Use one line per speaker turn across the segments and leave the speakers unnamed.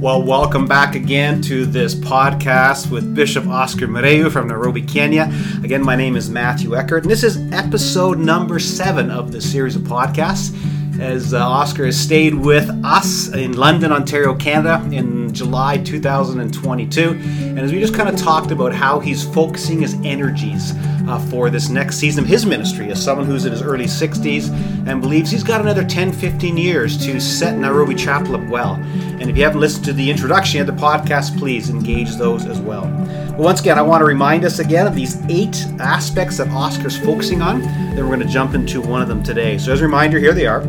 Well, welcome back again to this podcast with Bishop Oscar Muriu from Nairobi, Kenya. Again, my name is Matthew Eckert, and this is episode number seven of the series of podcasts. As uh, Oscar has stayed with us in London, Ontario, Canada in July 2022. And as we just kind of talked about how he's focusing his energies uh, for this next season of his ministry as someone who's in his early 60s and believes he's got another 10, 15 years to set Nairobi Chapel up well. And if you haven't listened to the introduction of the podcast, please engage those as well. Well, once again, I want to remind us again of these eight aspects that Oscar's focusing on. Then we're going to jump into one of them today. So, as a reminder, here they are.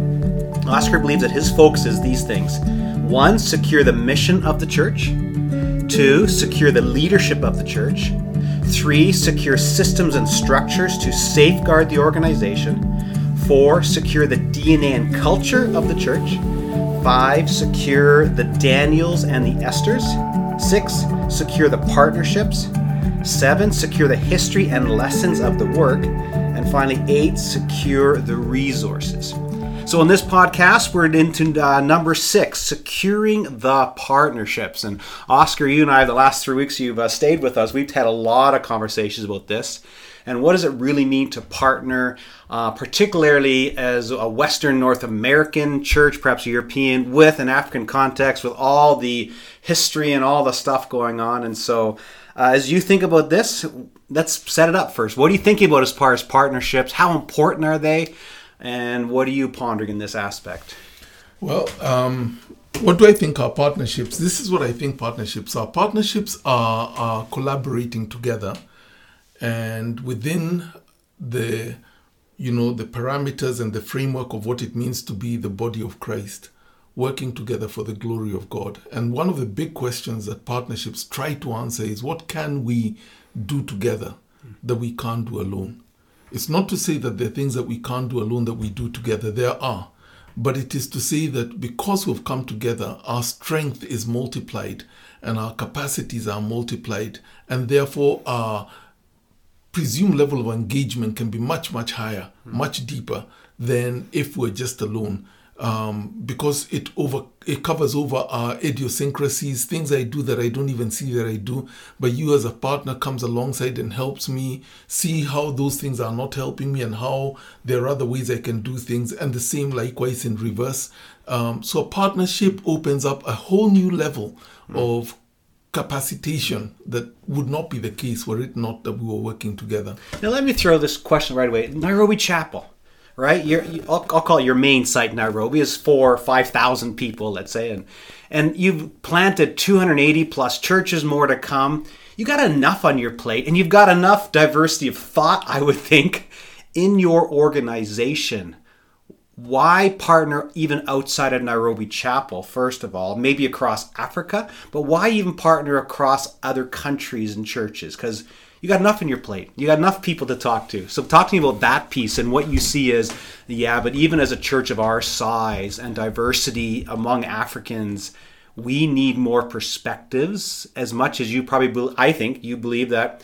Oscar believes that his focus is these things one, secure the mission of the church, two, secure the leadership of the church, three, secure systems and structures to safeguard the organization, four, secure the DNA and culture of the church, five, secure the Daniels and the Esthers. six, secure the partnerships, seven, secure the history and lessons of the work, and finally, eight, secure the resources. So, in this podcast, we're into uh, number six, securing the partnerships. And Oscar, you and I, the last three weeks you've uh, stayed with us, we've had a lot of conversations about this. And what does it really mean to partner, uh, particularly as a Western North American church, perhaps European, with an African context, with all the history and all the stuff going on? And so, uh, as you think about this, let's set it up first. What are you thinking about as far as partnerships? How important are they? And what are you pondering in this aspect?
Well, um, what do I think are partnerships? This is what I think partnerships are. Partnerships are, are collaborating together, and within the you know the parameters and the framework of what it means to be the body of Christ, working together for the glory of God. And one of the big questions that partnerships try to answer is what can we do together that we can't do alone? It's not to say that there are things that we can't do alone that we do together. There are. But it is to say that because we've come together, our strength is multiplied and our capacities are multiplied, and therefore our presumed level of engagement can be much, much higher, mm. much deeper than if we're just alone um, because it over it covers over our idiosyncrasies, things I do that I don't even see that I do. But you as a partner comes alongside and helps me see how those things are not helping me and how there are other ways I can do things. And the same likewise in reverse. Um, so a partnership opens up a whole new level mm. of capacitation that would not be the case were it not that we were working together.
Now let me throw this question right away. Nairobi Chapel right? Your, I'll, I'll, call it your main site, Nairobi, is four, five thousand people, let's say, and and you've planted 280 plus churches, more to come. You got enough on your plate, and you've got enough diversity of thought, I would think, in your organization. Why partner even outside of Nairobi Chapel, first of all, maybe across Africa, but why even partner across other countries and churches? Because you got enough in your plate. You got enough people to talk to. So talk to me about that piece and what you see is, yeah, but even as a church of our size and diversity among Africans, we need more perspectives as much as you probably I think you believe that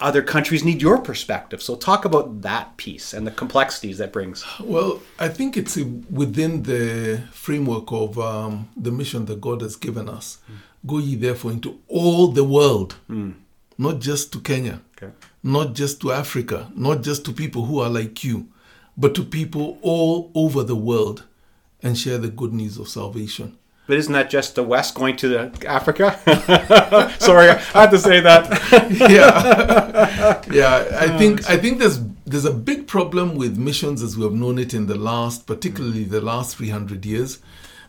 other countries need your perspective. So talk about that piece and the complexities that brings.
Well, I think it's within the framework of um, the mission that God has given us. Mm. Go ye therefore into all the world. Mm not just to Kenya, okay. not just to Africa, not just to people who are like you, but to people all over the world and share the good news of salvation.
But isn't that just the West going to the Africa? Sorry, I had to say that.
yeah, yeah. I oh, think I think there's there's a big problem with missions as we have known it in the last, particularly the last 300 years,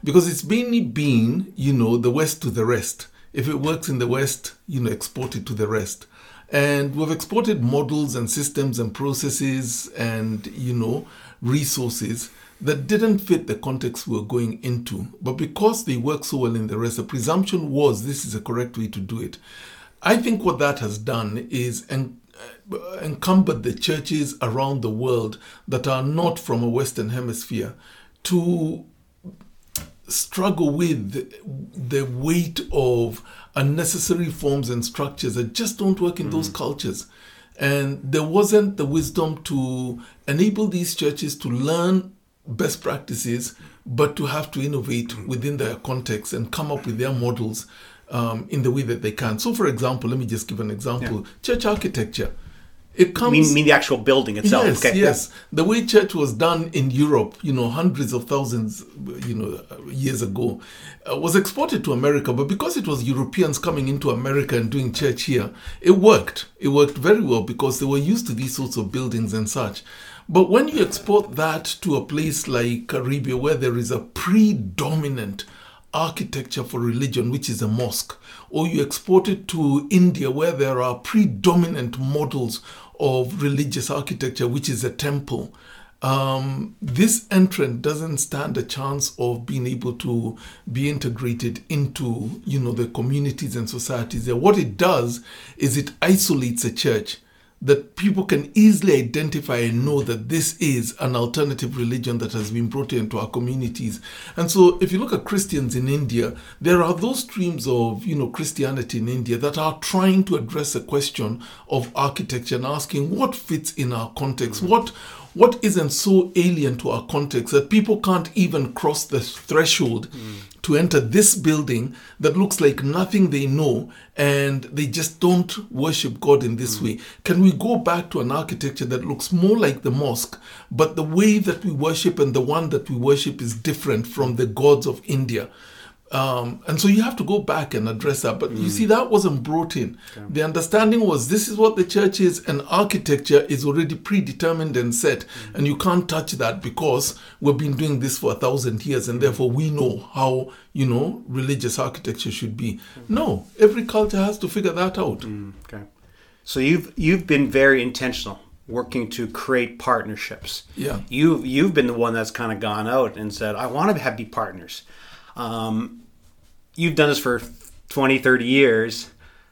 because it's mainly been, you know, the West to the rest. If it works in the West, you know, export it to the rest. And we've exported models and systems and processes and, you know, resources that didn't fit the context we were going into. But because they work so well in the rest, the presumption was this is the correct way to do it. I think what that has done is en- uh, encumbered the churches around the world that are not from a Western hemisphere to struggle with the weight of unnecessary forms and structures that just don't work in mm. those cultures. And there wasn't the wisdom to enable these churches to learn best practices, but to have to innovate within their context and come up with their models um, in the way that they can. So, for example, let me just give an example: church architecture. It comes.
mean, mean the actual building itself.
Yes,
okay.
yes. The way church was done in Europe, you know, hundreds of thousands, you know, years ago, uh, was exported to America. But because it was Europeans coming into America and doing church here, it worked. It worked very well because they were used to these sorts of buildings and such. But when you export that to a place like Arabia, where there is a predominant architecture for religion, which is a mosque, or you export it to India, where there are predominant models of religious architecture, which is a temple. Um, this entrant doesn't stand a chance of being able to be integrated into, you know, the communities and societies there. What it does is it isolates a church that people can easily identify and know that this is an alternative religion that has been brought into our communities. And so if you look at Christians in India, there are those streams of, you know, Christianity in India that are trying to address a question of architecture and asking what fits in our context, what what isn't so alien to our context that people can't even cross the threshold mm. to enter this building that looks like nothing they know and they just don't worship God in this mm. way? Can we go back to an architecture that looks more like the mosque, but the way that we worship and the one that we worship is different from the gods of India? Um, and so you have to go back and address that. But mm. you see, that wasn't brought in. Okay. The understanding was this is what the church is, and architecture is already predetermined and set, mm. and you can't touch that because we've been doing this for a thousand years, and therefore we know how you know religious architecture should be. Mm. No, every culture has to figure that out.
Mm, okay. So you've you've been very intentional working to create partnerships.
Yeah.
You've you've been the one that's kind of gone out and said, I want to have be partners. Um, you've done this for 20, 30 years.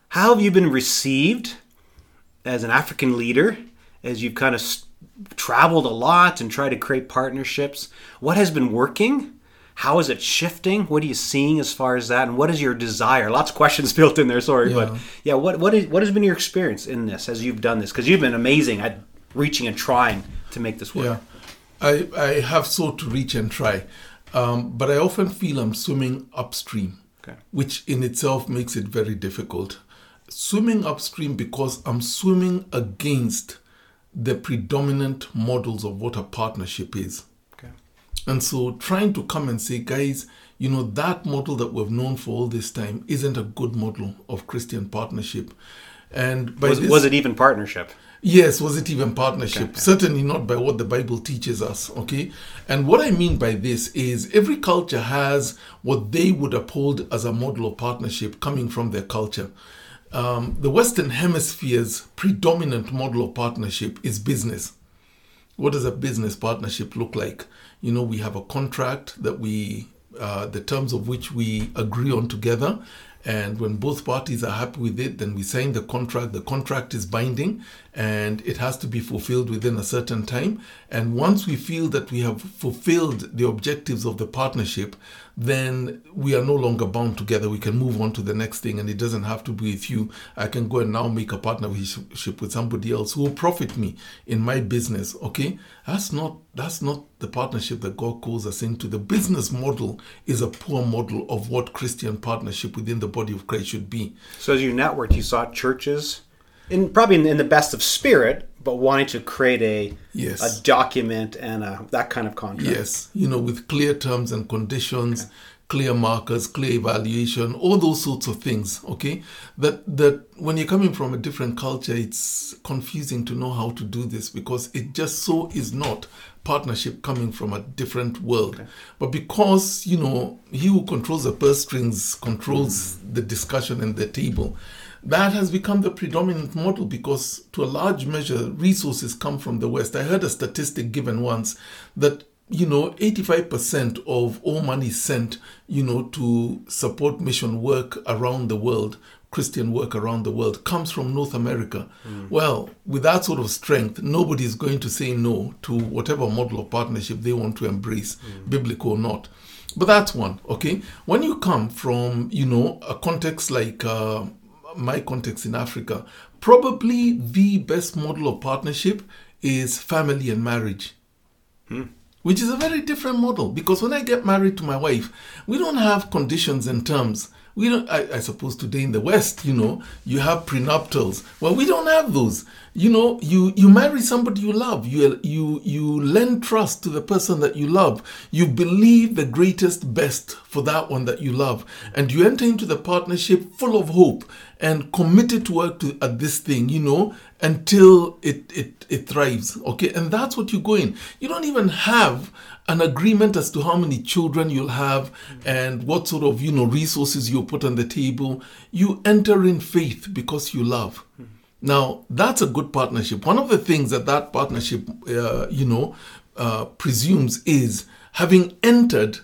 How have you been received as an African leader as you've kind of traveled a lot and tried to create partnerships? What has been working? How is it shifting? What are you seeing as far as that? And what is your desire? Lots of questions built in there, sorry. Yeah. But yeah, what, what, is, what has been your experience in this as you've done this? Because you've been amazing at reaching and trying to make this work.
Yeah. I, I have sought to reach and try. Um, but I often feel I'm swimming upstream, okay. which in itself makes it very difficult. Swimming upstream because I'm swimming against the predominant models of what a partnership is. Okay. And so trying to come and say, guys, you know, that model that we've known for all this time isn't a good model of Christian partnership. And
was,
this,
was it even partnership?
Yes, was it even partnership? Okay. Certainly not by what the Bible teaches us, okay? And what I mean by this is every culture has what they would uphold as a model of partnership coming from their culture. Um, the Western Hemisphere's predominant model of partnership is business. What does a business partnership look like? You know, we have a contract that we, uh, the terms of which we agree on together, and when both parties are happy with it, then we sign the contract. The contract is binding and it has to be fulfilled within a certain time. And once we feel that we have fulfilled the objectives of the partnership, then we are no longer bound together. We can move on to the next thing, and it doesn't have to be with you. I can go and now make a partnership with somebody else who will profit me in my business. Okay, that's not that's not the partnership that God calls us into. The business model is a poor model of what Christian partnership within the body of Christ should be.
So, as you networked, you saw churches in probably in, in, the best of spirit, but wanting to create a
yes.
a document and a, that kind of contract.
Yes, you know, with clear terms and conditions, okay. clear markers, clear evaluation, all those sorts of things. Okay, that that when you're coming from a different culture, it's confusing to know how to do this because it just so is not partnership coming from a different world. Okay. But because you know he who controls the purse strings controls mm. the discussion and the table that has become the predominant model because, to a large measure, resources come from the West. I heard a statistic given once that you know 85% of all money sent you know to support mission work around the world christian work around the world comes from north america mm. well with that sort of strength nobody is going to say no to whatever model of partnership they want to embrace mm. biblical or not but that's one okay when you come from you know a context like uh, my context in Africa, probably the best model of partnership is family and marriage. Hmm. which is a very different model because when I get married to my wife, we don't have conditions and terms. We don't, I, I suppose today in the West, you know, you have prenuptials. Well, we don't have those. You know, you, you marry somebody you love. You, you, you lend trust to the person that you love. You believe the greatest best for that one that you love. And you enter into the partnership full of hope and committed to work to, at this thing, you know, until it, it, it thrives. Okay. And that's what you go in. You don't even have an agreement as to how many children you'll have and what sort of you know resources you put on the table you enter in faith because you love. Now that's a good partnership. One of the things that that partnership uh, you know uh, presumes is having entered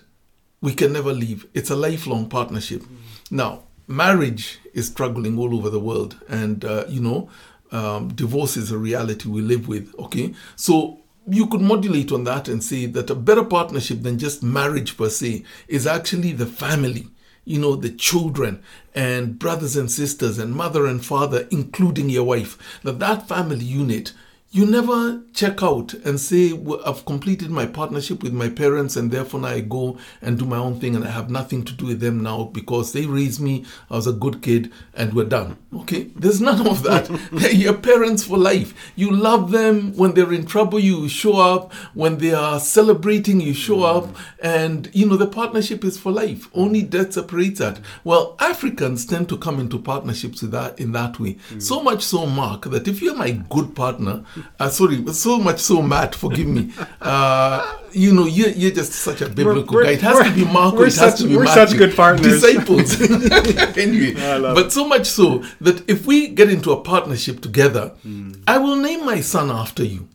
we can never leave. It's a lifelong partnership. Now marriage is struggling all over the world and uh, you know um, divorce is a reality we live with okay? So you could modulate on that and say that a better partnership than just marriage per se is actually the family you know the children and brothers and sisters and mother and father including your wife. That that family unit you never check out and say well, i've completed my partnership with my parents and therefore now i go and do my own thing and i have nothing to do with them now because they raised me i was a good kid and we're done. Okay? There's none of that. They're your parents for life. You love them when they're in trouble you show up. When they are celebrating you show up. And you know the partnership is for life. Only death separates that. Well africans tend to come into partnerships with that in that way. So much so mark that if you're my good partner uh, sorry, so much so, Matt, forgive me. Uh, you know, you're, you're just such a biblical
We're-
guy. It has to be Mark.
we're
It has
such-
to be
we're
Matthew.
such good partners.
Disciples. anyway, but so much so that if we get into a partnership together,
Hmm.
I will name my son after you.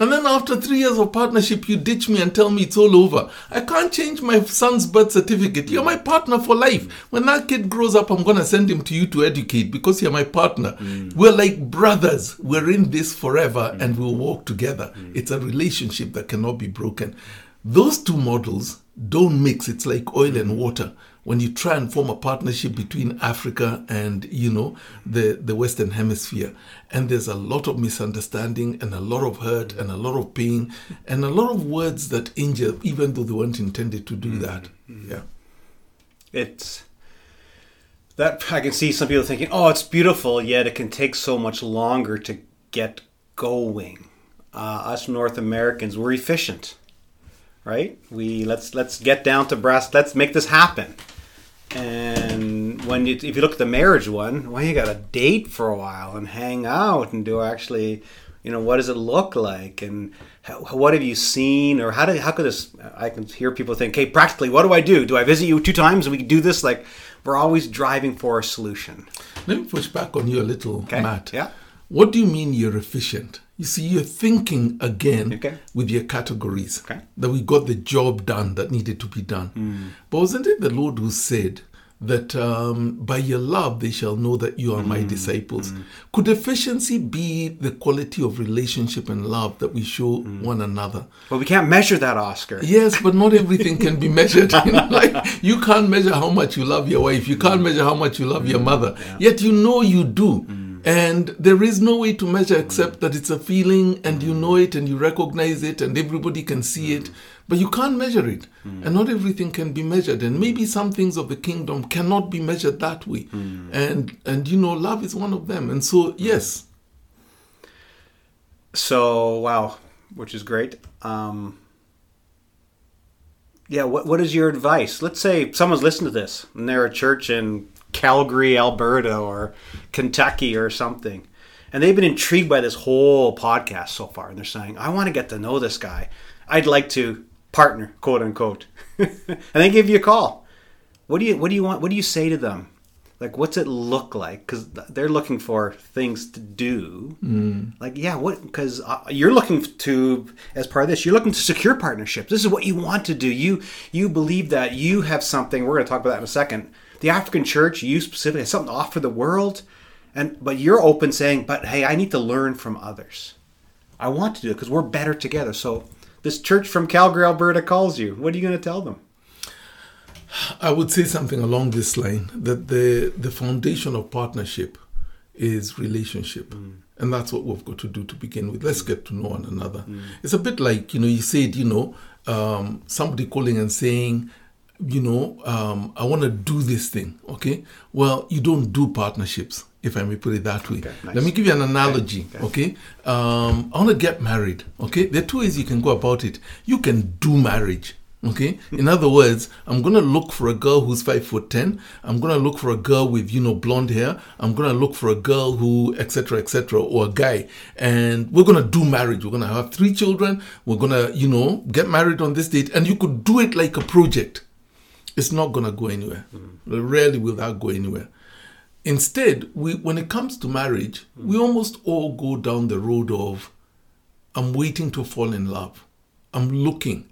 And then after three years of partnership, you ditch me and tell me it's all over. I can't change my son's birth certificate. You're my partner for life. When that kid grows up, I'm going to send him to you to educate because you're my partner. Mm. We're like brothers. We're in this forever and we'll walk together. Mm. It's a relationship that cannot be broken. Those two models don't mix. It's like oil and water. When you try and form a partnership between Africa and you know the the Western Hemisphere, and there's a lot of misunderstanding and a lot of hurt and a lot of pain and a lot of words that injure, even though they weren't intended to do that. Yeah.
it's that I can see some people thinking, "Oh, it's beautiful," yet it can take so much longer to get going. Uh, us North Americans, we're efficient, right? We let's let's get down to brass. Let's make this happen. And when you, if you look at the marriage one, well, you got to date for a while and hang out and do actually, you know, what does it look like and how, what have you seen or how do how could this? I can hear people think, hey, practically, what do I do? Do I visit you two times and we can do this? Like we're always driving for a solution.
Let me push back on you a little,
Okay.
Matt.
Yeah.
What do you mean you're efficient? You see, you're thinking again
Okay.
with your categories
Okay.
that we got the job done that needed to be done. Hmm. But wasn't it the Lord who said that um, by your love they shall know that you are my hmm. disciples? Hmm. Could efficiency be the quality of relationship and love that we show one another?
Well, we can't measure that, Oscar.
Yes, but not everything can be measured. You, know, like, you can't measure how much you love your wife. You can't measure how much you love your mother. Yet you know you do. And there is no way to measure except that it's a feeling and you know it and you recognize it and everybody can see it. But you can't measure it. Hmm. And not everything can be measured. And maybe some things of the kingdom cannot be measured that way. Hmm. And and you know, love is one of them. And so hmm. yes,
So wow, which is great. Um, yeah, what what is your advice? Let's say someone's listening to this and they're a church in Calgary, Alberta, or Kentucky, or something, and they've been intrigued by this whole podcast so far, and they're saying, "I want to get to know this guy. I'd like to partner, quote unquote," and they give you a call. What do you what do you want? What do you say to them? Like, what's it look like? Because they're looking for things to do. Like, yeah, what? Because uh, you're looking to, as part of this, you're looking to secure partnerships. This is what you want to do. You you believe that you have something. We're going to talk about that in a second. The African Church, you specifically, has something to offer the world, and but you're open, saying, but hey, I need to learn from others. I want to do it because we're better together. So this church from Calgary, Alberta, calls you. What are you going to tell them?
I would say something along this line that the the foundation of partnership is relationship. Mm. And that's what we've got to do to begin with. Let's mm. get to know one another. Mm. It's a bit like, you know, you said, you know, um, somebody calling and saying, you know, um, I want to do this thing. Okay. Well, you don't do partnerships, if I may put it that way.
Okay, nice.
Let me give you an analogy.
Okay,
Okay. Um, I want to get married. Okay. There are two ways you can go about it. You can do marriage. Okay. In other words, I'm gonna look for a girl who's five foot ten. I'm gonna look for a girl with you know blonde hair. I'm gonna look for a girl who etc. etc. or a guy, and we're gonna do marriage. We're gonna have three children. We're gonna you know get married on this date, and you could do it like a project it's not going to go anywhere. Mm. Rarely will that go anywhere. Instead, we, when it comes to marriage, mm. we almost all go down the road of I'm waiting to fall in love. I'm looking.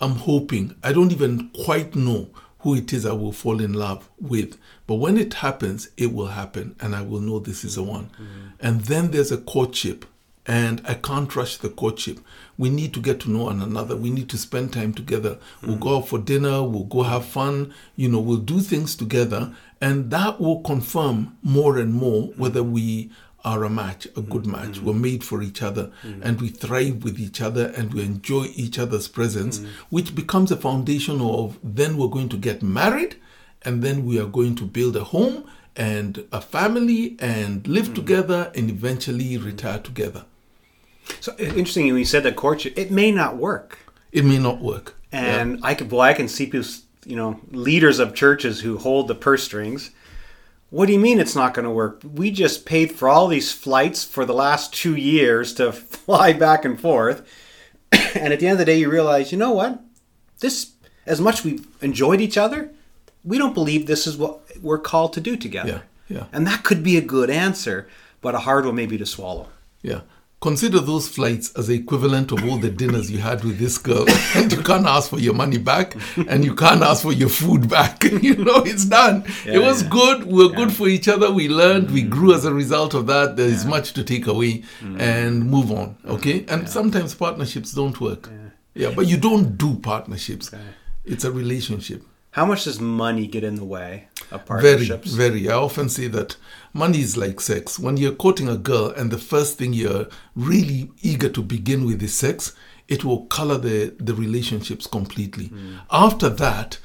I'm hoping. I don't even quite know who it is I will fall in love with. But when it happens, it will happen, and I will know this is the one. Mm. And then there's a courtship, and I can't rush the courtship. We need to get to know one another. We need to spend time together. We'll go out for dinner, we'll go have fun, you know, we'll do things together, and that will confirm more and more whether we are a match, a good match. Mm-hmm. We're made for each other mm-hmm. and we thrive with each other and we enjoy each other's presence, mm-hmm. which becomes a foundation of then we're going to get married and then we are going to build a home and a family and live together and eventually retire together.
So i- interesting when you said that courtship, it may not work.
It may not work.
And I could, boy, I can see people, you know, leaders of churches who hold the purse strings. What do you mean it's not going to work? We just paid for all these flights for the last two years to fly back and forth. and at the end of the day, you realize, you know what? This, as much we've enjoyed each other, we don't believe this is what we're called to do together.
Yeah, yeah.
And that could be a good answer, but a hard one maybe to swallow.
Yeah. Consider those flights as the equivalent of all the dinners you had with this girl. and you can't ask for your money back and you can't ask for your food back. you know, it's done. it was
yeah.
good. We were good for each other. We learned. We mm. grew as a result of that. There is much to take away mm. and move on. Mm. Okay. And sometimes partnerships don't work. Yeah. But you don't do partnerships, it's a relationship.
How much does money get in the way of
Very,
partnerships?
very. I often say that money is like sex. When you're courting a girl and the first thing you're really eager to begin with is sex, it will color the, the relationships completely. Hmm. After that,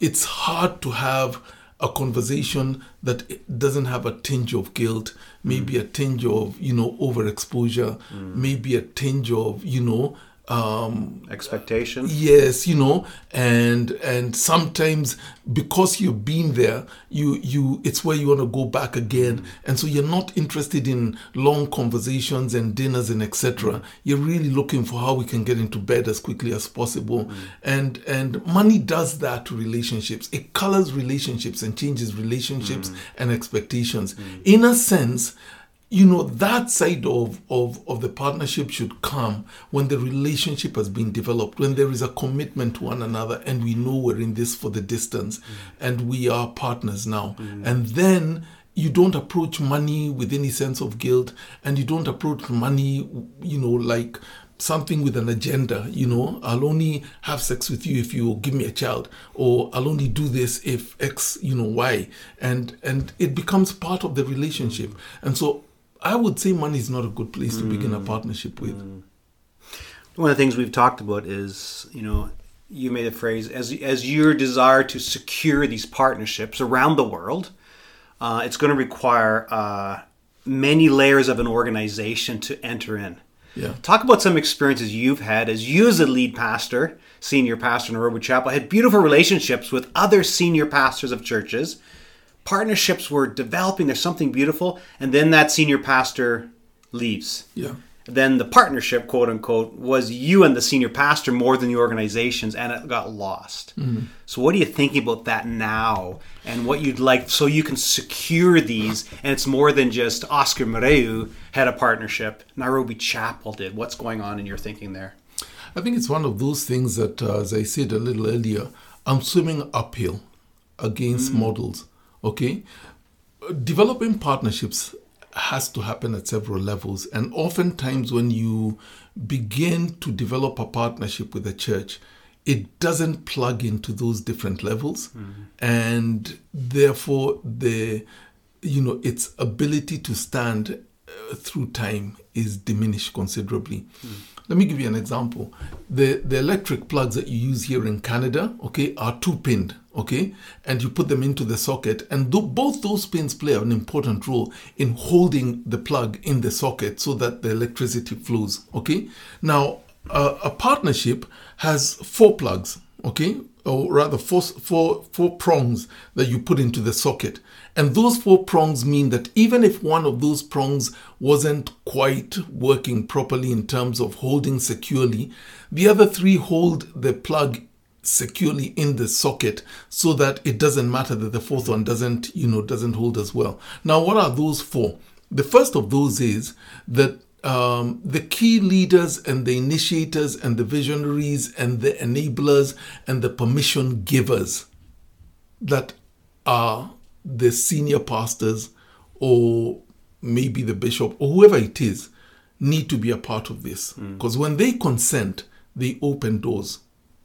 it's hard to have a conversation that doesn't have a tinge of guilt, maybe hmm. a tinge of, you know, overexposure, hmm. maybe a tinge of, you know, um,
Expectation?
yes you know and and sometimes because you've been there you you it's where you want to go back again. Mm. And so you're not interested in long conversations and dinners and etc mm. you're really looking for how we can get into bed as quickly as possible. Mm. And and money does that to relationships. It colors relationships and changes relationships and expectations. In a sense you know that side of, of of the partnership should come when the relationship has been developed when there is a commitment to one another and we know we're in this for the distance mm. and we are partners now. Mm. And then you don't approach money with any sense of guilt and you don't approach money you know like something with an agenda you know i'll only have sex with you if you give me a child or i'll only do this if x you know y and and it becomes part of the relationship. And so i would say money is not a good place to begin a partnership with
One of the things we've talked about is, you know, you made a phrase as as your desire to secure these partnerships around the world. Uh, it's going to require uh, many layers of an organization to enter in.
Yeah.
Talk about some experiences you've had as you, as a lead pastor, senior pastor in Nairobi Chapel, had beautiful relationships with other senior pastors of churches. Partnerships were developing. There's something beautiful, and then that senior pastor leaves
yeah
then the partnership, quote unquote, was you and the senior pastor more than the organizations, and it got lost. So, what are you thinking about that now, and what you'd like so you can secure these? And it's more than just Oscar Muriu had a partnership, Nairobi Chapel did. What's going on in your thinking there?
I think it's one of those things that, uh, as I said a little earlier, I'm swimming uphill against models. Okay, developing partnerships has to happen at several levels, and oftentimes when you begin to develop a partnership with a church, it doesn't plug into those different levels, and therefore the you know its ability to stand uh, through time is diminished considerably. Let me give you an example. The the electric plugs that you use here in Canada, okay, are two pinned, okay, and you put them into the socket, and th- both those pins play an important role in holding the plug in the socket so that the electricity flows, okay. Now, uh, a partnership has four plugs, okay, or rather four, four, four prongs that you put into the socket. And those four prongs mean that even if one of those prongs wasn't quite working properly in terms of holding securely, the other three hold the plug securely in the socket so that it doesn't matter that the fourth one doesn't, you know, doesn't hold as well. Now, what are those for? The first of those is that um, the key leaders and the initiators and the visionaries and the enablers and the permission givers that are the senior pastors or maybe the bishop or whoever it is need to be a part of this because when they consent they open doors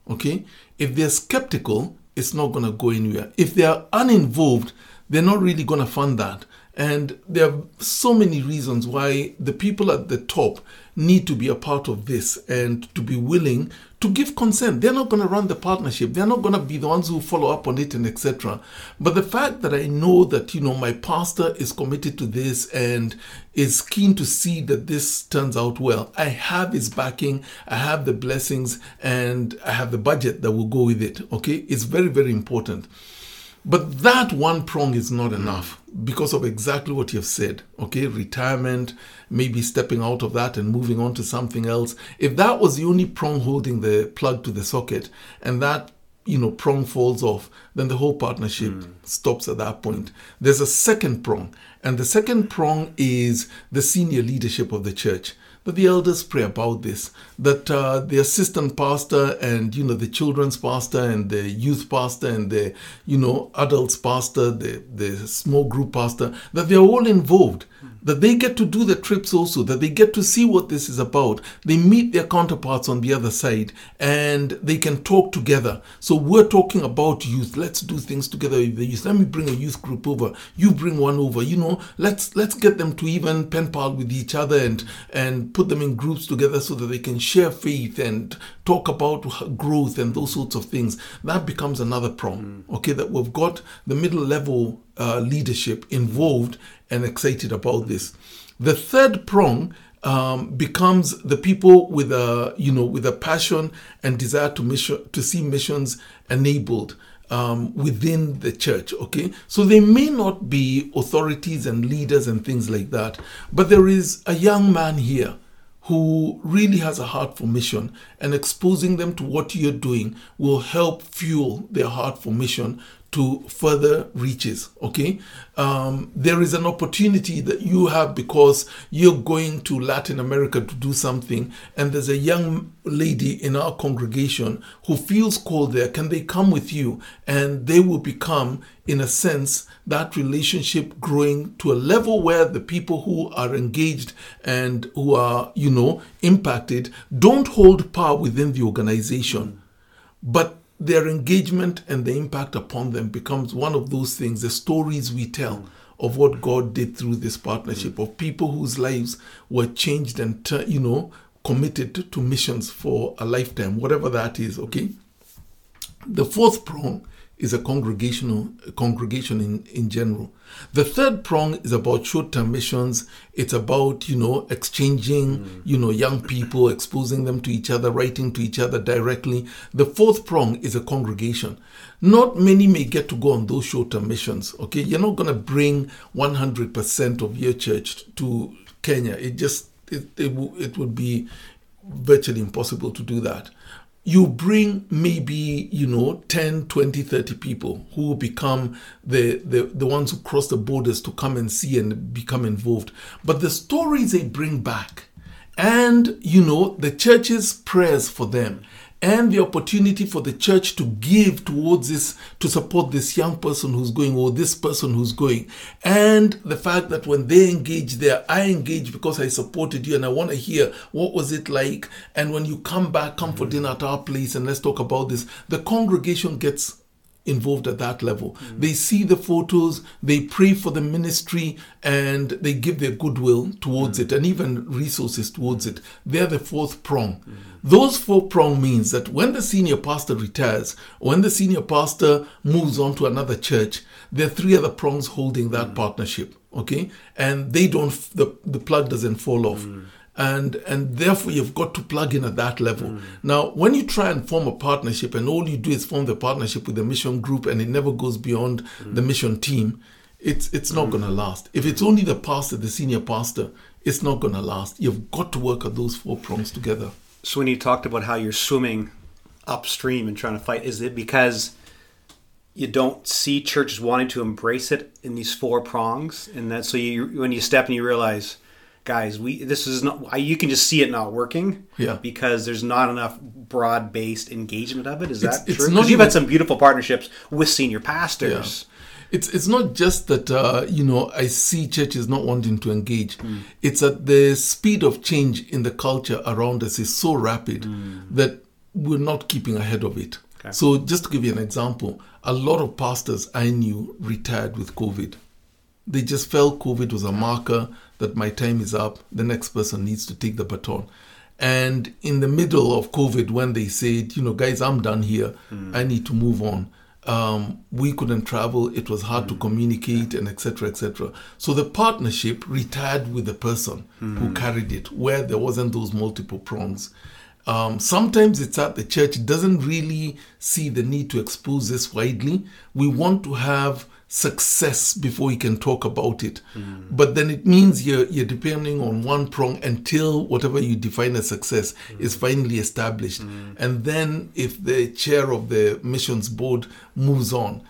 okay if they're skeptical it's not going to go anywhere. If they are uninvolved they're not really going to fund that and there are so many reasons why the people at the top need to be a part of this and to be willing to give consent. They're not going to run the partnership. They're not going to be the ones who follow up on it and etc. But the fact that I know that you know my pastor is committed to this and is keen to see that this turns out well. I have his backing, I have the blessings, and I have the budget that will go with it. Okay, it's very very important. But that one prong is not enough because of exactly what you've said. Okay, retirement, maybe stepping out of that and moving on to something else. If that was the only prong holding the plug to the socket and that you know prong falls off, then the whole partnership hmm. stops at that point. There's a second prong, and the second prong is the senior leadership of the church that the elders pray about this that uh, the assistant pastor and you know the children's pastor and the youth pastor and the you know adults pastor the the small group pastor that they're all involved that they get to do the trips also that they get to see what this is about. They meet their counterparts on the other side and they can talk together. So we're talking about youth. Let's do things together with the youth. Let me bring a youth group over. You bring one over. You know let's let's get them to even pen pal with each other and and put them in groups together so that they can share faith and talk about growth and those sorts of things. That becomes another prong mm. okay that we've got the middle level uh, leadership involved and excited about this the third prong um, becomes the people with a you know with a passion and desire to mission to see missions enabled um, within the church. Okay, so they may not be authorities and leaders and things like that, but there is a young man here who really has a heart for mission and exposing them to what you're doing will help fuel their heart for mission to further reaches okay? Um, there is an opportunity that you have because you're going to latin america to do something and there's a young lady in our congregation who feels called there. Can they come with you? And they will become in a sense that relationship growing to a level where the people who are engaged and who are you know impacted don't hold power within the organization. But their engagement and the impact upon them becomes one of those things the stories we tell of what god did through this partnership of people whose lives were changed and uh, you know committed to missions for a lifetime whatever that is okay? The fourth prong is a congregational a congregation in, in general. The third prong is about short-term missions. It's about, you know, exchanging, mm. you know, young people, exposing them to each other, writing to each other directly. The fourth prong is a congregation. Not many may get to go on those short-term missions. Okay. You're not gonna bring 100% of your church to Kenya. It just it, it, it would be virtually impossible to do that you bring maybe you know 10 20 30 people who become the, the the ones who cross the borders to come and see and become involved. But the stories they bring back and you know the church's prayers for them and the opportunity for the church to give towards this to support this young person who's going or this person who's going. And the fact that when they engage there i engage because i supported you and i want to hear what was it like. And when you come back come for mm-hmm. dinner at our place and let's talk about this the congregation gets involved at that level. They see the photos, they pray for the ministry, and they give their goodwill towards it and even resources towards it. They're the fourth prong. Those four prong means that when the senior pastor retires, when the senior pastor moves on to another church, there are three other prongs holding that partnership. Okay, and they don't. The the plug doesn't fall off and and therefore you've got to plug in at that level.
Mm.
Now, when you try and form a partnership, and all you do is form the partnership with the mission group, and it never goes beyond
Mm.
the mission team, it's it's not going to last. If it's only the pastor, the senior pastor, it's not going to last. You've got to work at those four prongs together.
So when you talked about how you're swimming upstream and trying to fight, is it because you don't see churches wanting to embrace it in these four prongs, and that so you when you step and you realize, guys, we this is not you can just see it not working,
Yeah.
because there's not enough broad based engagement of it. Is
It's-
that
it's
true? Because you've had some beautiful partnerships with senior pastors. Yeah.
It's it's not just that uh, you know I see churches not wanting to engage.
Hmm.
It's that the speed of change in the culture around us is so rapid that we're not keeping ahead of it.
Okay.
So just to give you an example, a lot of pastors I knew retired with COVID. They just felt COVID was a marker that my time is up. The next person needs to take the baton. And in the middle of COVID, when they said, you know, guys, I'm done here, I need to move on. Um, we couldn't travel. It was hard to communicate, and etc. etc. So the partnership retired with the person who carried it, where there wasn't those multiple prongs. Um, sometimes it's that the church doesn't really see the need to expose this widely. We want to have success before we can talk about it. But then it means you're, you're depending on one prong until whatever you define as success is finally established. And then if the chair of the missions board moves on,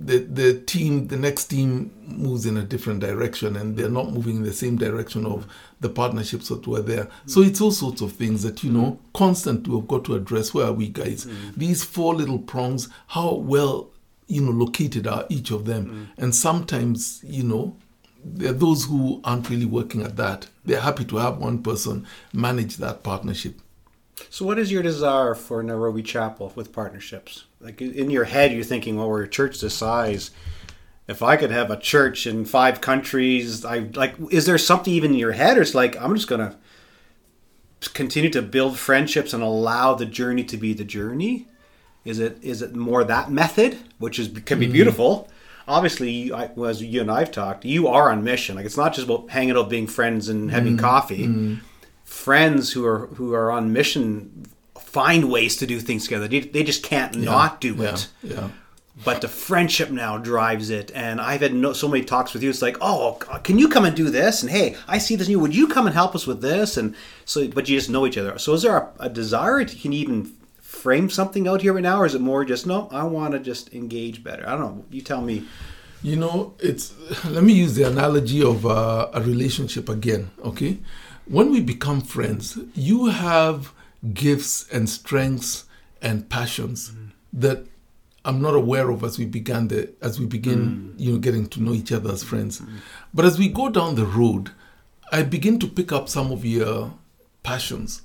the, the team, the next team moves in a different direction and they're not moving in the same direction of the partnerships that were there. So it's all sorts of things that, you know, constantly we've got to address. Where are we, guys? These four little prongs, how well, you know, located are each of them? Mm. And sometimes, you know, there are those who aren't really working at that. They're happy to have one person manage that partnership.
So, what is your desire for Nairobi Chapel with partnerships? Like in your head, you're thinking, well, we're a church this size. If I could have a church in five countries, I like. Is there something even in your head, or it's like I'm just gonna continue to build friendships and allow the journey to be the journey? Is it is it more that method, which is can be hmm. beautiful? Obviously, I, as you and I've talked, you are on mission. Like it's not just about hanging out, being friends, and having hmm. coffee hmm. friends who are who are on mission find ways to do things together. They, they just can't not do
Yeah,
it.
yeah.
But the friendship now drives it. And I've had no, so many talks with you. It's like, oh, can you come and do this? And hey, I see this new. Would you come and help us with this? And so, but you just know each other. So, is there a, a desire? To can you even frame something out here right now, or is it more just no? I want to just engage better. I don't know. You tell me.
You know, it's let me use the analogy of uh, a relationship again. Okay, when we become friends, you have gifts and strengths and passions mm-hmm. that I'm not aware of as we began the as we begin, mm. you know, getting to know each other as friends. Mm-hmm. But as we go down the road, I begin to pick up some of your passions,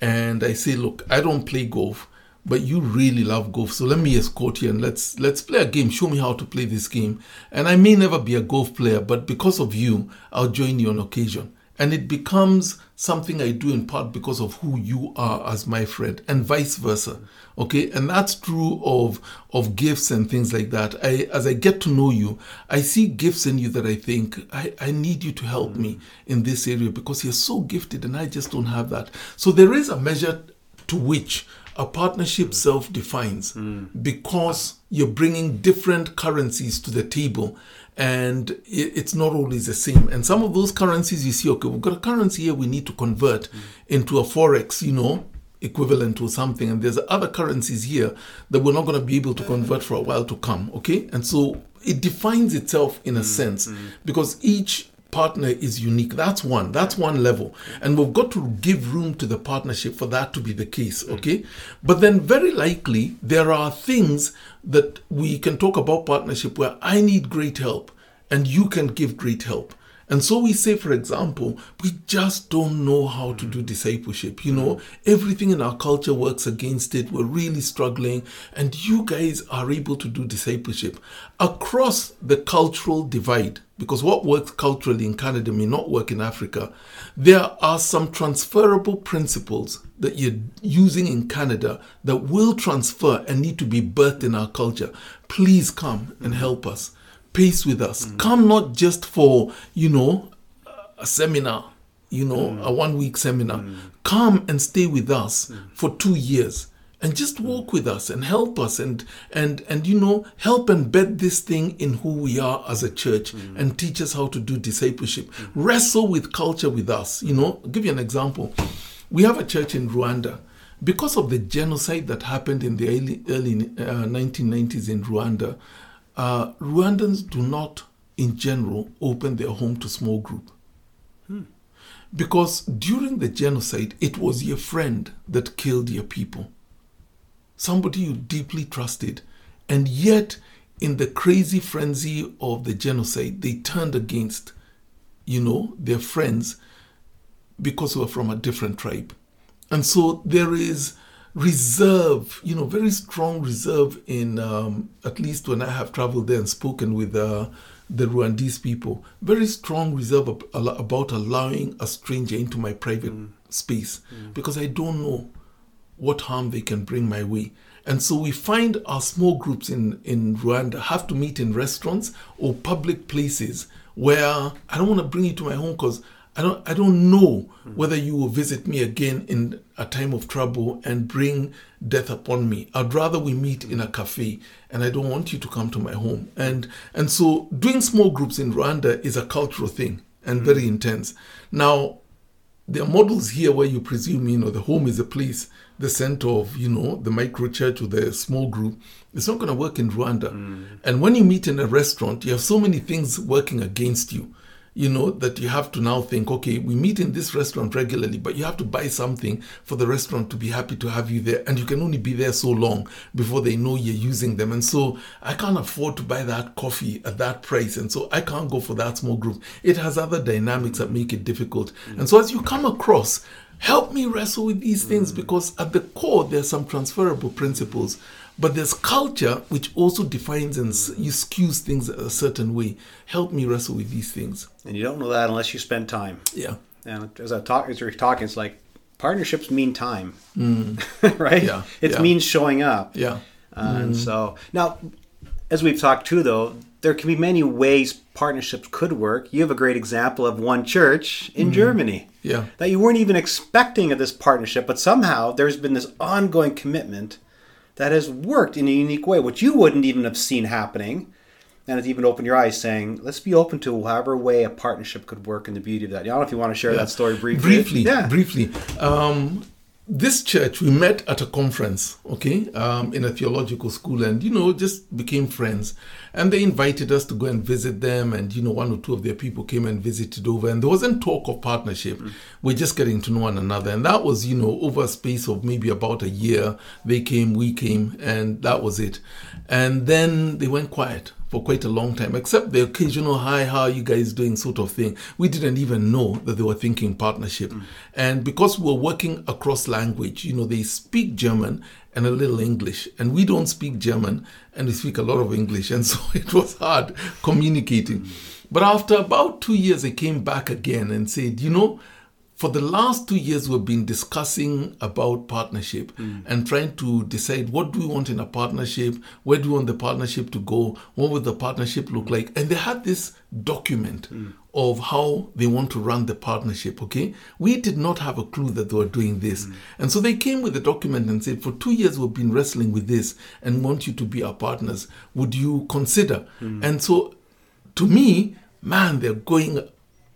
and I say, look, I don't play golf but you really love golf. So let me escort you and let's let's play a game. Show me how to play this game. And i may never be a golf player but because of you i'll join you on occasion and it becomes something i do in part because of who you are as my friend and vice versa okay? And that's true of of gifts and things like that. I as i get to know you i see gifts in you that i think i, I need you to help me in this area because you're so gifted and i just don't have that. So there is a measure to which a partnership self defines mm. because you're bringing different currencies to the table and it's not always the same. And some of those currencies you see, okay, we've got a currency here we need to convert mm. into a forex, you know, equivalent to something. And there's other currencies here that we're not going to be able to convert for a while to come, okay? And so it defines itself in a mm, sense mm. because each partner is unique. That's one. That's one level. And we've got to give room to the partnership for that to be the case, mm. okay? But then, very likely, there are things that we can talk about partnership where I need great help and you can give great help. And so we say, for example, we just don't know how to do discipleship. You know, everything in our culture works against it. We're really struggling. And you guys are able to do discipleship across the cultural divide. Because what works culturally in Canada may not work in Africa. There are some transferable principles that you're using in Canada that will transfer and need to be birthed in our culture. Please come and help us pace with us. Mm. Come not just for, you know, a seminar, you know, mm. a one week seminar. Mm. Come and stay with us for two years and just walk with us and help us and and and you know help embed this thing in who we are as a church mm. and teach us how to do discipleship mm. wrestle with culture with us you know I'll give you an example we have a church in rwanda because of the genocide that happened in the early, early uh, 1990s in rwanda uh, Rwandans do not, in general, open their home to small group. Hmm. Because during the genocide, it was your friend that killed your people. Somebody you deeply trusted. And yet, in the crazy frenzy of the genocide, they turned against, you know, their friends because they were from a different tribe. And so there is reserve, you know, very strong reserve in, um, at least when I have traveled there and spoken with uh, the Rwandese people, very strong reserve about allowing a stranger into my private mm. space mm. because I don't know what harm they can bring my way. And so we find our small groups in, in Rwanda have to meet in restaurants or public places where I don't want to bring you to my home because I don't I don't know whether you will visit me again in a time of trouble and bring death upon me. I'd rather we meet in a cafe and I don't want you to come to my home. And and so doing small groups in Rwanda is a cultural thing and very intense. Now there are models here where you presume, you know, the home is a place, the center of, you know, the micro church or the small group. It's not going to work in Rwanda. Mm. And when you meet in a restaurant, you have so many things working against you you know, that you have to now think, okay, we meet in this restaurant regularly, but you have to buy something for the restaurant to be happy to have you there. And you can only be there so long before they know you're using them. And so I can't afford to buy that coffee at that price. And so I can't go for that small group. It has other dynamics that make it difficult. And so as you come across, help me wrestle with these things because at the core, there are some transferable principles but there's culture which also defines and you skews things a certain way. Help me wrestle with these things.
And you don't know that unless you spend time.
Yeah.
And as I talk, as you're talking, it's like partnerships mean time,
mm.
right?
Yeah.
It
yeah.
means showing up.
Yeah.
Uh, mm. And so now, as we've talked too, though, there can be many ways partnerships could work. You have a great example of one church in mm. Germany.
Yeah.
That you weren't even expecting of this partnership, but somehow there's been this ongoing commitment that has worked in a unique way, which you wouldn't even have seen happening. And it's even opened your eyes saying, let's be open to however way a partnership could work and the beauty of that. I don't know if you want to share yeah. that story briefly.
Briefly, yeah. briefly. Um, this church, we met at a conference, okay, um, in a theological school, and you know, just became friends. And they invited us to go and visit them, and you know, one or two of their people came and visited over, and there wasn't talk of partnership. Mm. We're just getting to know one another, and that was, you know, over a space of maybe about a year. They came, we came, and that was it. And then they went quiet for quite a long time, except the occasional hi, how are you guys doing sort of thing. We didn't even know that they were thinking partnership. Mm. And because we were working across language, you know, they speak German and a little English, and we don't speak German and we speak a lot of English, and so it was hard communicating. Mm. But after about two years, they came back again and said, you know, for the last two years we've been discussing about partnership mm. and trying to decide what do we want in a partnership where do we want the partnership to go what would the partnership look like and they had this document mm. of how they want to run the partnership okay we did not have a clue that they were doing this mm. and so they came with the document and said for two years we've been wrestling with this and want you to be our partners would you consider mm. and so to me man they're going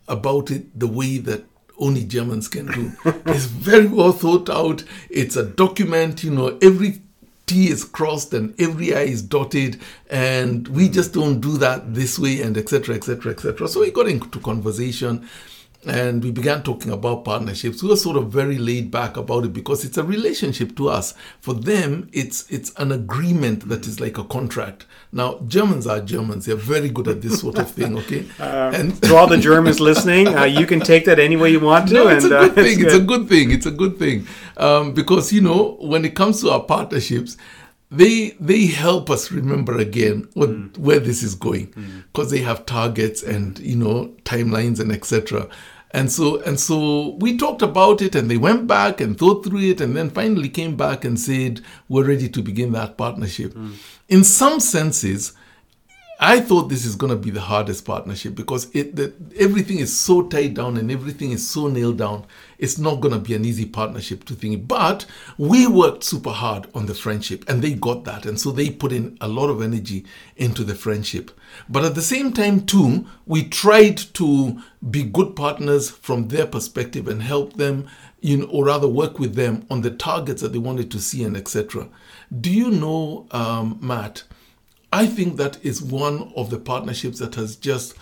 about it the way that only Germans can do. it's very well thought out. It's a document, you know, every T is crossed and every I is dotted, and we just don't do that this way, and etc. etc. etc. So we got into conversation, and we began talking about partnerships. We were sort of very laid back about it because it's a relationship to us. For them, it's it's an agreement that is like a contract. Now, Germans are Germans; they're very good at this sort of thing. Okay,
um, and to all the Germans listening, uh, you can take that any way you want to.
No, it's and, a good uh, thing. It's, it's, a good thing. It's a good thing um, because you know when it comes to our partnerships they they help us remember again what, mm. where this is going because mm. they have targets and you know timelines and etc and so and so we talked about it and they went back and thought through it and then finally came back and said we're ready to begin that partnership mm. in some senses I thought this is going to be the hardest partnership because it the, everything is so tied down and everything is so nailed down. It's not going to be an easy partnership to think. But we worked super hard on the friendship and they got that. And so they put in a lot of energy into the friendship. But at the same time, too, we tried to be good partners from their perspective and help them, know, or rather work with them on the targets that they wanted to see and etc. Do you know, um, Matt? I think that is one of the partnerships that has just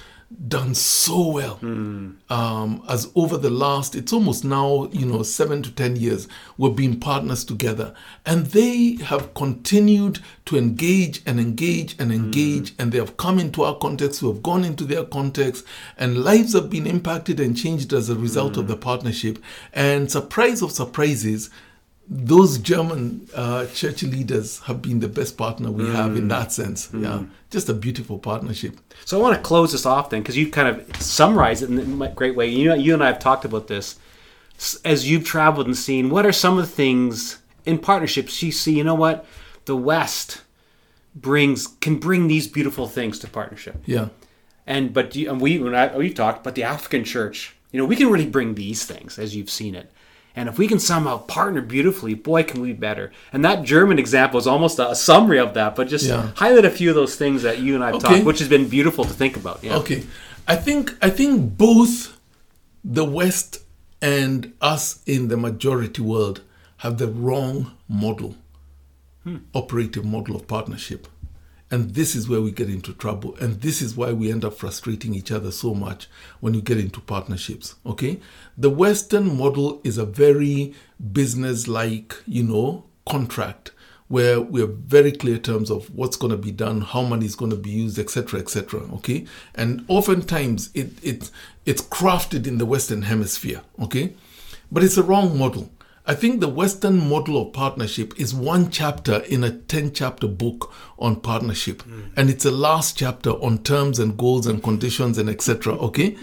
done so well. Mm. Um, as over the last, it's almost now, you know, seven to 10 years, we've been partners together. And they have continued to engage and engage and engage. Mm. And they have come into our context, we have gone into their context, and lives have been impacted and changed as a result mm. of the partnership. And surprise of surprises, those German uh, church leaders have been the best partner we mm. have in that sense. Mm. Yeah, just a beautiful partnership.
So I want to close this off then, because you kind of summarize it in a great way. You know, you and I have talked about this as you've traveled and seen. What are some of the things in partnerships you see? You know what, the West brings can bring these beautiful things to partnership.
Yeah.
And but you, and we when I, we've talked, but the African church, you know, we can really bring these things as you've seen it and if we can somehow partner beautifully, boy, can we be better. And that German example is almost a, summary of that, but just yeah. highlight a few of those things that you and I have okay. talked, which has been beautiful to think about.
Yeah. Okay. I think I think both the West and us in the majority world have the wrong model, hmm. operative model of partnership. And this is where we get into trouble. And this is why we end up frustrating each other so much when you get into partnerships. Okay? The Western model is a very business like, you know, contract where we have very clear terms of what's going to be done, how money is going to be used, etc., etc. Okay, and oftentimes it it it's crafted in the Western Hemisphere. Okay, but it's a wrong model. I think the Western model of partnership is one chapter in a 10 chapter book on partnership. Mm. And it's the last chapter on terms and goals and conditions and etc. Okay?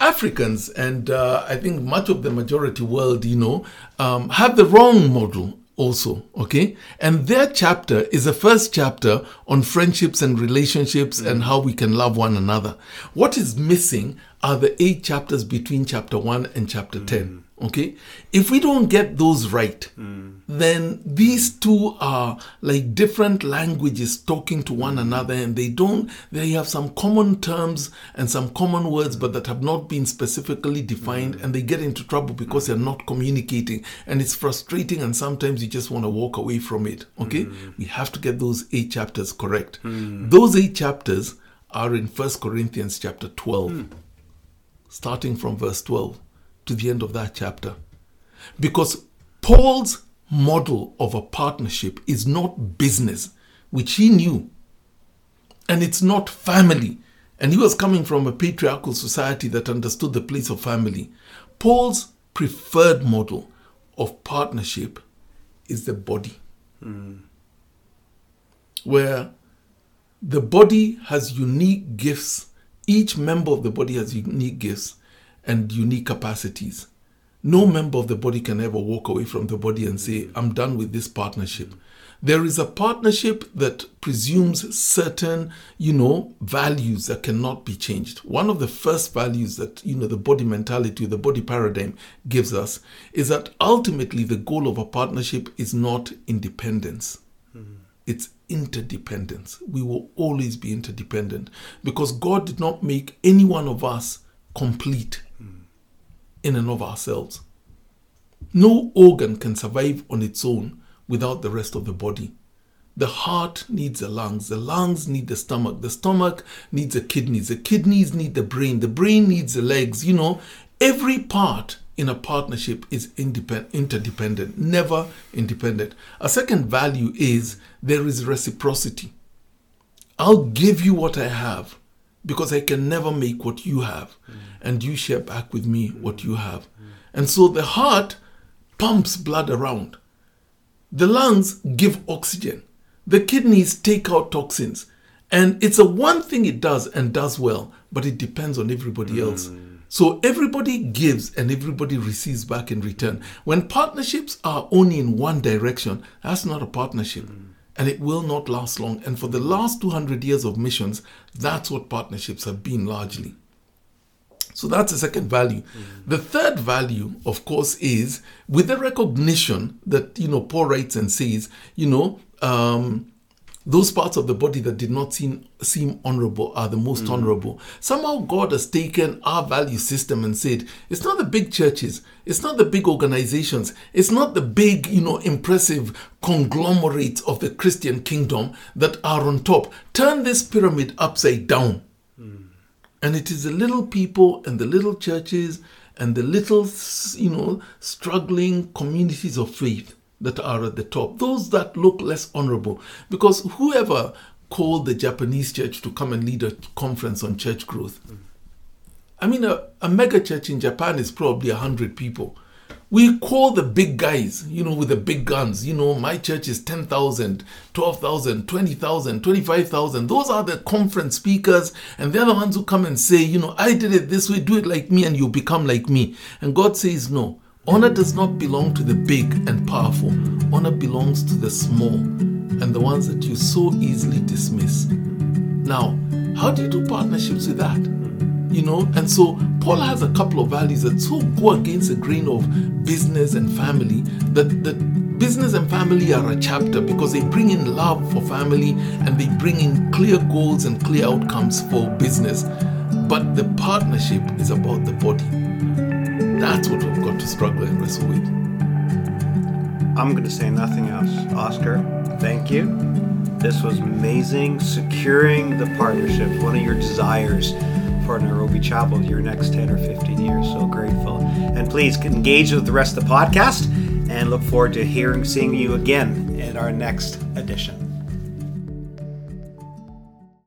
Africans, and uh, I think much of the majority world, you know, um, have the wrong model also. Okay? And their chapter is the first chapter on friendships and relationships mm. and how we can love one another. What is missing are the eight chapters between chapter 1 and chapter mm. 10. Okay? If we don't get those right, mm. then these two are like different languages talking to one another and they don't, they have some common terms and some common words, but that have not been specifically defined mm. and they get into trouble because they're not communicating and it's frustrating and sometimes you just want to walk away from it. Okay? Mm. We have to get those eight chapters correct. Mm. Those eight chapters are in First Corinthians chapter 12, mm. starting from verse 12 to the end of that chapter. Because Paul's model of a partnership is not business, which he knew, and it's not family. And he was coming from a patriarchal society that understood the place of family. Paul's preferred model of partnership is the body, mm. where the body has unique gifts. Each member of the body has unique gifts and unique capacities. No member of the body can ever walk away from the body and say, I'm done with this partnership. There is a partnership that presumes certain, you know, values that cannot be changed. One of the first values that, you know, the body mentality, the body paradigm gives us is that ultimately the goal of a partnership is not independence. Mm-hmm. It's interdependence. We will always be interdependent because God did not make any one of us complete in and of ourselves. No organ can survive on its own without the rest of the body. The heart needs the lungs, the lungs need the stomach, the stomach needs the kidneys, the kidneys need the brain, the brain needs the legs. You know, every part in a partnership is interdependent, never independent. A second value is there is reciprocity. I'll give you what I have because I can never make what you have, mm. and you share back with me what you have. And so the heart pumps blood around. The lungs give oxygen. The kidneys take out toxins. And it's a one thing it does and does well, but it depends on everybody mm. else. So everybody gives and everybody receives back in return. When partnerships are only in one direction, that's not a partnership. Mm. And it will not last long. And for the last 200 years of missions, that's what partnerships have been largely. So that's the second value. Mm-hmm. The third value, of course, is with the recognition that, you know, Paul writes and says, you know, um, those parts of the body that did not seem, seem honorable are the most mm. honorable. Somehow God has taken our value system and said, it's not the big churches, it's not the big organizations, it's not the big, you know, impressive conglomerates of the Christian kingdom that are on top. Turn this pyramid upside down. Mm. And it is the little people and the little churches and the little, you know, struggling communities of faith that are at the top, those that look less honorable. Because whoever called the Japanese church to come and lead a conference on church growth, I mean, a, a mega church in Japan is probably 100 people. We call the big guys, you know, with the big guns. You know, my church is 10,000, 12,000, 20,000, 25,000. Those are the conference speakers, and they're the ones who come and say, you know, I did it this way, do it like me, and you become like me. And God says, no. Honor does not belong to the big and powerful. Honor belongs to the small and the ones that you so easily dismiss. Now, how do you do partnerships with that? You know, and so Paul has a couple of values that so go against the grain of business and family that, that business and family are a chapter because they bring in love for family and they bring in clear goals and clear outcomes for business. But the partnership is about the body. That's what we've got to struggle and wrestle with.
I'm going to say nothing else. Oscar, thank you. This was amazing. Securing the partnership, one of your desires for Nairobi Chapel your next 10 or 15 years. So grateful. And please engage with the rest of the podcast and look forward to hearing, seeing you again in our next edition.